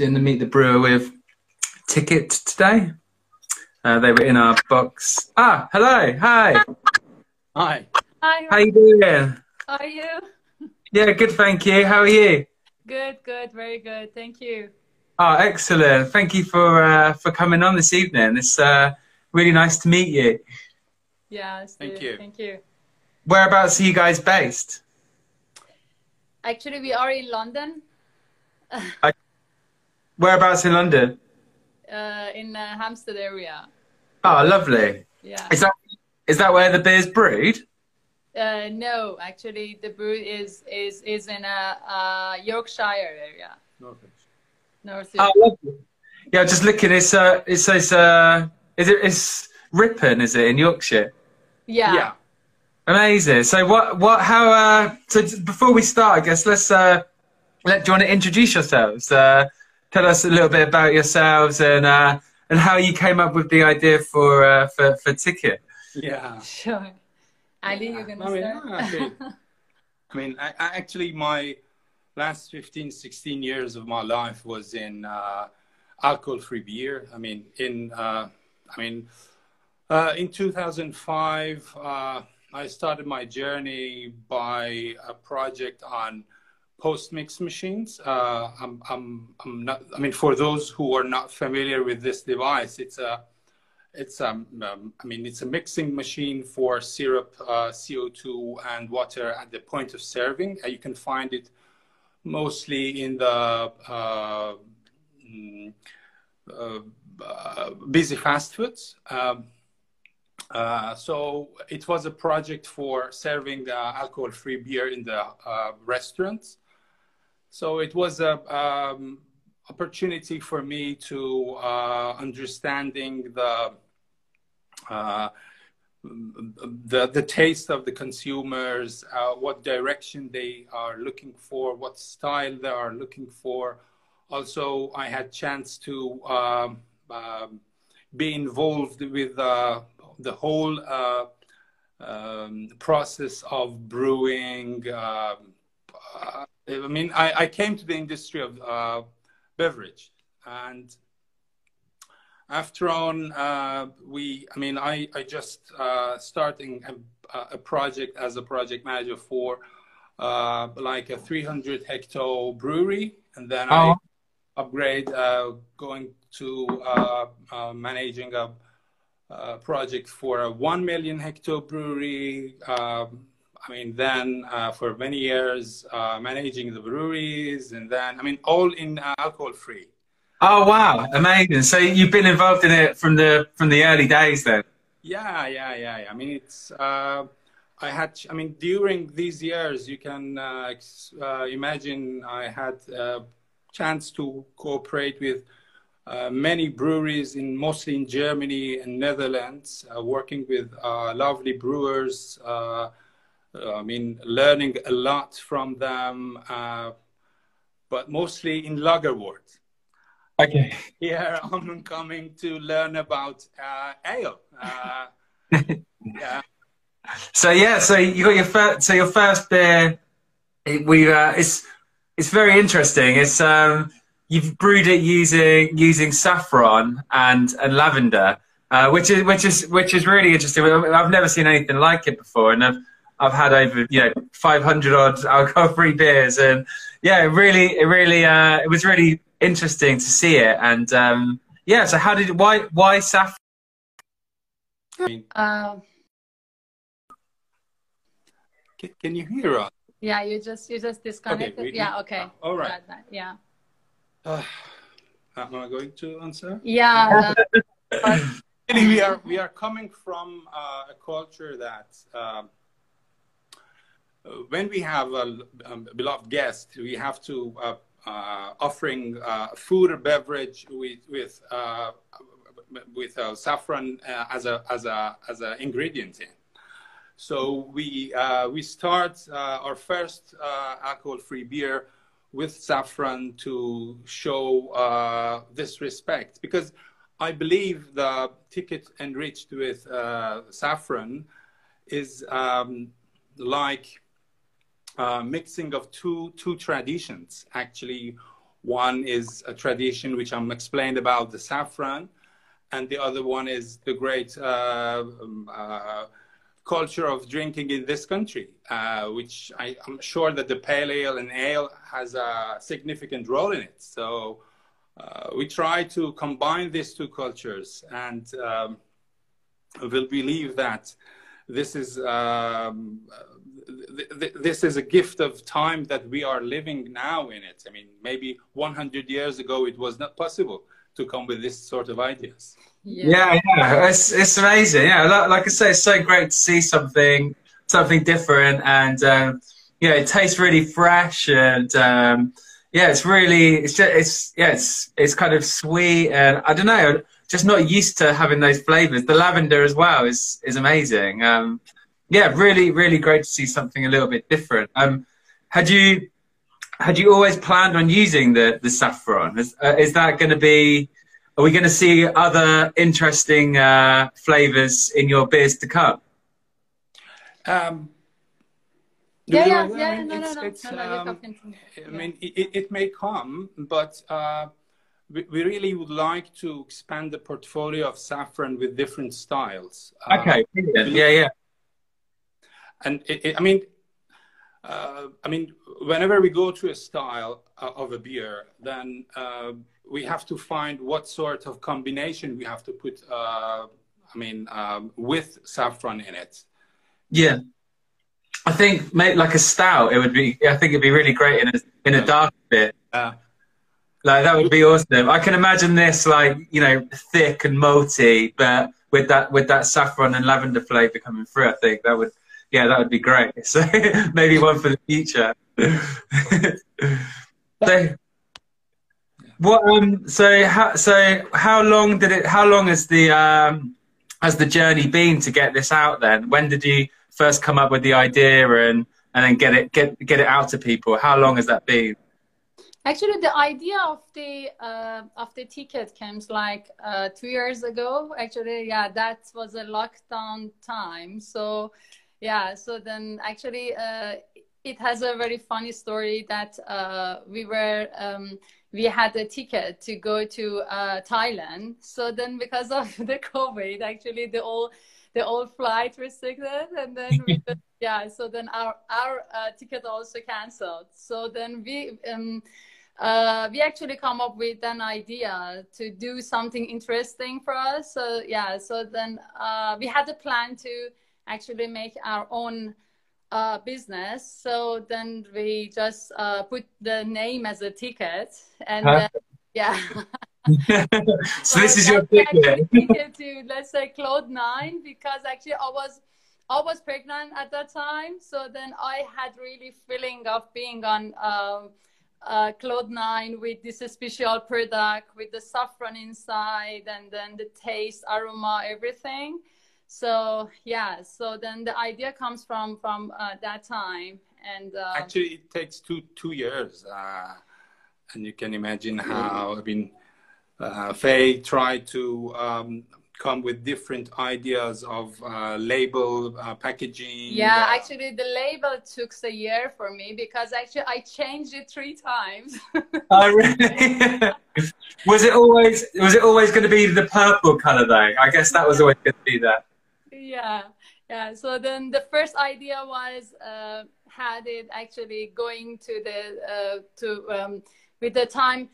doing the Meet the Brewer with ticket today. Uh, they were in our box. Ah, hello, hi. Hi. Hi. How you doing? How are you? Yeah, good, thank you. How are you? Good, good, very good. Thank you. Oh, excellent. Thank you for uh, for coming on this evening. It's uh, really nice to meet you. Yeah, Thank good. you. Thank you. Whereabouts are you guys based? Actually, we are in London, Whereabouts in London? uh, in uh, Hampstead area. Oh, lovely. Yeah. Is that is that where the beer's brewed? Uh, no, actually, the brew is is is in a, uh Yorkshire area, North Oh, lovely. Yeah, just looking. It's uh, it says uh, is it it's Ripon? Is it in Yorkshire? Yeah. Yeah. Amazing. So what what how uh so before we start, I guess let's uh let do you want to introduce yourselves? Uh, tell us a little bit about yourselves and uh and how you came up with the idea for uh, for for ticket. Yeah. Sure. Ali, you're I gonna mean, start. I mean, I, I actually, my last 15, 16 years of my life was in uh, alcohol-free beer. I mean, in uh, I mean, uh, in 2005, uh, I started my journey by a project on post-mix machines. Uh, I'm, I'm, I'm not. I mean, for those who are not familiar with this device, it's a it's um, um, I mean, it's a mixing machine for syrup, uh, CO2, and water at the point of serving. You can find it mostly in the uh, mm, uh, busy fast foods. Um, uh, so it was a project for serving uh, alcohol-free beer in the uh, restaurants. So it was a um, opportunity for me to uh, understanding the uh, the the taste of the consumers, uh, what direction they are looking for, what style they are looking for. Also, I had chance to um, um, be involved with uh, the whole uh, um, process of brewing. I mean, I, I came to the industry of uh, beverage, and after on, uh, we, I mean, I, I just uh, starting a, a project as a project manager for uh, like a 300 hectare brewery, and then Oh. I upgrade uh, going to uh, uh, managing a, a project for a 1 million hectare brewery. Um, I mean, then uh, for many years uh, managing the breweries, and then I mean, all in uh, alcohol free. Oh wow, amazing! So you've been involved in it from the from the early days then. Yeah, yeah, yeah. yeah. I mean, it's. Uh, I had. I mean, during these years, you can uh, uh, imagine I had a chance to cooperate with uh, many breweries in mostly in Germany and Netherlands, uh, working with uh, lovely brewers. I mean, learning a lot from them, uh, but mostly in Lagerwort. Okay. Here I'm coming to learn about uh, ale. Uh, yeah. So yeah, so you got your first. So your first beer, it, we uh, it's it's very interesting. It's um you've brewed it using using saffron and and lavender, uh, which is which is which is really interesting. I've never seen anything like it before, and I've I've had over you know 500 odd alcohol-free beers, and yeah, it really it really uh, it was really interesting to see it. And um, yeah, so how did why why saffron? I mean, Um, can, can you hear us? yeah, you just you just disconnected. we- yeah. Okay. uh, all right. That, Yeah. Uh, am I going to answer? Yeah. that- Really, we are we are coming from uh, a culture that um, uh, when we have a um, beloved guest, we have to uh, uh, offering uh, food or beverage with with uh, with uh, saffron uh, as a as a as an ingredient in. So we we start our first alcohol-free beer with saffron to show this respect because I believe the ticket enriched with saffron is um, like uh, mixing of two two traditions. Actually, One is a tradition which I'm explained about the saffron, and the other one is the great uh, um, uh, culture of drinking in this country, uh, which I, am sure that the pale ale and ale has a significant role in it. So uh, we try to combine these two cultures, and um, we'll believe that this is um, th- th- this is a gift of time that we are living now in it. I mean, maybe 100 years ago it was not possible to come with this sort of ideas. Yeah, yeah, yeah. It's, it's amazing. Yeah, like, like, I say, it's so great to see something something different, and um, yeah, it tastes really fresh, and um, yeah, it's really it's just it's yeah, it's it's kind of sweet, and I don't know, just not used to having those flavors. The lavender as well is is amazing. Um, yeah, really, really great to see something a little bit different. Um, had you had you always planned on using the the saffron? Is, uh, is that going to be? Are we going to see other interesting uh, flavors in your beers to come? Um, yeah, yeah, yeah. I mean, no, no, no, no, no, um, I mean, it, it may come, but uh, we, we, really would like to expand the portfolio of saffron with different styles. Okay, uh, yeah, yeah. And it, it, I mean, uh, I mean, whenever we go to a style uh, of a beer, then uh, we have to find what sort of combination we have to put. Uh, I mean, um, with saffron in it. Yeah, I think maybe like a stout. It would be. I think it'd be really great in a in a dark bit. Yeah. Like that would be awesome. I can imagine this like you know thick and malty, but with that with that saffron and lavender flavor coming through. I think that would yeah, that would be great. So maybe one for the future. so, what? Um. So how? So how long did it? How long has the um has the journey been to get this out? Then when did you first come up with the idea and and then get it get get it out to people? How long has that been? Actually, the idea of the uh, of the ticket came like uh, two years ago. Actually, yeah, that was a lockdown time. So yeah so then actually uh, it has a very funny story that uh, we were um, we had a ticket to go to uh, thailand so then because of the covid actually the all the all flight restricted and then we, yeah so then our our uh, ticket also canceled so then we um, uh, we actually come up with an idea to do something interesting for us. So yeah, so then uh, we had a plan to actually make our own uh, business. So then we just uh, put the name as a ticket, and huh? then, yeah. so, this is your ticket. ticket to let's say Cloud Nine because actually I was I was pregnant at that time, so then I had really feeling of being on. Um, uh, Cloud Nine with this special product with the saffron inside and then the taste, aroma, everything so yeah so then the idea comes from from uh, that time and uh, actually it takes two two years uh, and you can imagine how i mean uh, faye tried to um, come with different ideas of uh, label uh, packaging yeah actually the label took a year for me because actually i changed it three times. Oh really? Was it always was it always going to be the purple color though? I guess that was always going to be that yeah yeah. So then the first idea was uh, had it actually going to the uh, to um, with the time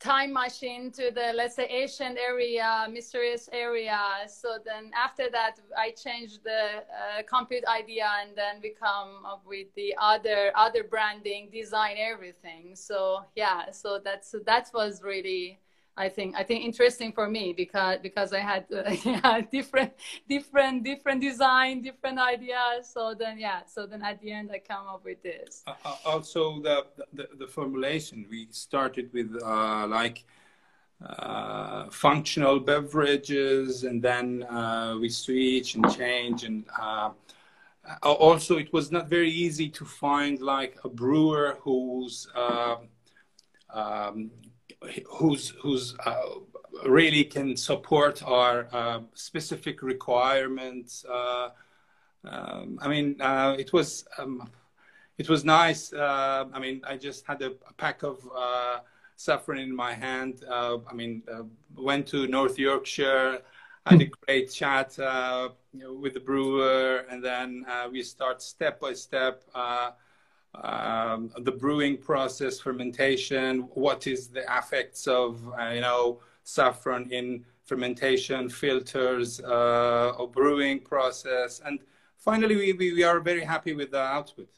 time machine to the let's say ancient area mysterious area. So then after that i changed the uh, complete idea and then we come up with the other other branding design everything. So yeah. So that's that was really I think I think interesting for me because because I had uh, yeah, different different different design, different ideas. So then yeah, so then at the end I come up with this. Uh, uh also the, the, the formulation we started with uh, like uh, functional beverages, and then uh, we switch and change and. also, it was not very easy to find like a brewer who's um, who's who's uh, really can support our uh, specific requirements. Uh, um, I mean, uh, it was um, it was nice. Uh, I mean, I just had a, a pack of saffron in my hand. Uh, I mean, uh, went to North Yorkshire, had a great chat uh, with the brewer, and then uh, we start step by step uh, um, the brewing process, fermentation. What is the effects of uh, you know saffron in fermentation, filters, or brewing process, and finally we, we, we are very happy with the output.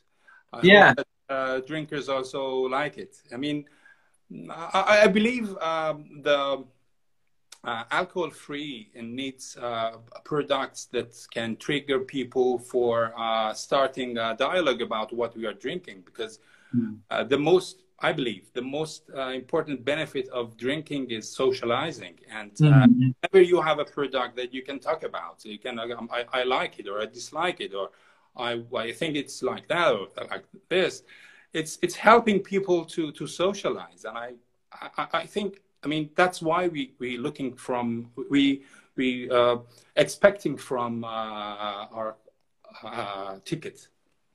I yeah. That, drinkers also like it. I mean I, I believe um, the uh, alcohol free and needs uh, products that can trigger people for uh, starting a dialogue about what we are drinking because mm. the most i believe the most uh, important benefit of drinking is socializing and mm-hmm. whenever you have a product that you can talk about so you can um, I, I like it or i dislike it or I, I think it's like that or like this it's it's helping people to to socialize and i i, I think i mean that's why we we looking from we we uh, expecting from uh, our uh, ticket.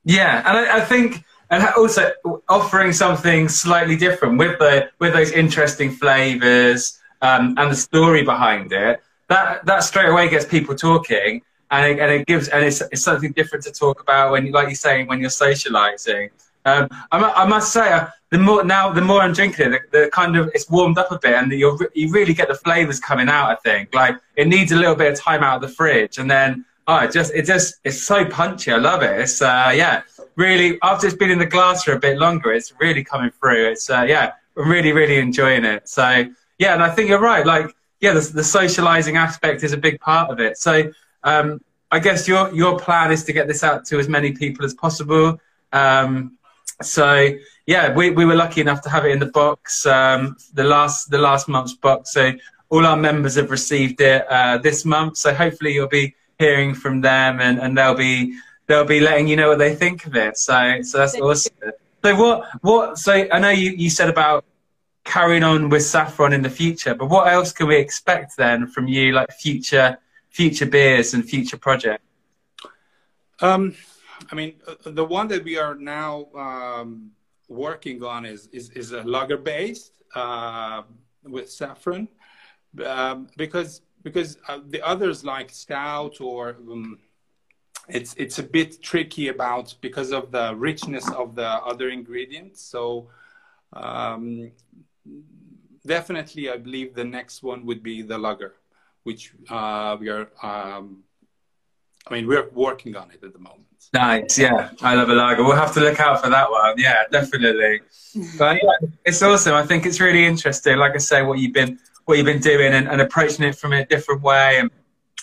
Yeah and I, I, think and also offering something slightly different with the with those interesting flavors um, and the story behind it that that straight away gets people talking and it, and it gives and it's, it's something different to talk about when like you're saying when you're socializing. Um, I, I, must say, the more now, the more I'm drinking it, the, the, kind of it's warmed up a bit, and you you really get the flavors coming out. I think like it needs a little bit of time out of the fridge, and then oh, it just it just it's so punchy. I love it. It's uh, yeah, really after it's been in the glass for a bit longer, it's really coming through. It's uh, yeah, I'm really really enjoying it. So yeah, and I think you're right. Like yeah, the, the socializing aspect is a big part of it. So um, I guess your your plan is to get this out to as many people as possible. Um, so yeah, we, we were lucky enough to have it in the box, um, the last the last month's box. So all our members have received it uh, this month. So hopefully you'll be hearing from them, and, and they'll be they'll be letting you know what they think of it. So so that's awesome. So what what? So I know you, you said about carrying on with Saffron in the future, but what else can we expect then from you, like future future beers and future projects? Um, I mean, uh, the one that we are now um, working on is is, is a lager based uh, with saffron, um, because because uh, the others like stout or um, it's it's a bit tricky about because of the richness of the other ingredients. So um, definitely, I believe the next one would be the lager, which uh, we are. Um, I mean, we're working on it at the moment. Nice, yeah. I love a lager. We'll have to look out for that one. Yeah, definitely. but yeah, it's awesome. I think it's really interesting. Like I say, what you've been what you've been doing and, and approaching it from a different way and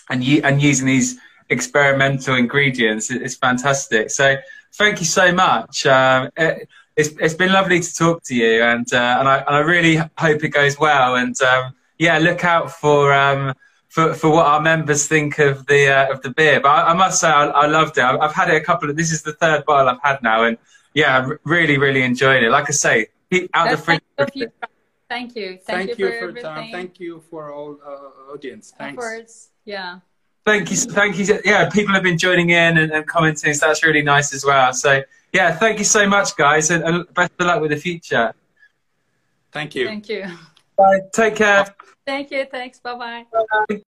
and, you, and using these experimental ingredients is fantastic. So thank you so much. Um, it, it's, it's been lovely to talk to you, and uh, and I and I really hope it goes well. And um, yeah, look out for. Um, for, for what our members think of the uh, of the beer. But I, I must say, I, I, loved it. I've had it a couple of. This is the third bottle I've had now, and yeah, really, really enjoyed it. Like I say, out the fridge. Thank you. Thank you. Thank, Thank you, for, for time. Thank you for all uh, audience. Thanks. Of course. Yeah. Thank you. Thank you. Yeah, people have been joining in and, and commenting, so that's really nice as well. So yeah, thank you so much, guys, and, and best of luck with the future. Thank you. Thank you. Bye. Take care. Thank you. Thanks. Bye-bye. Bye.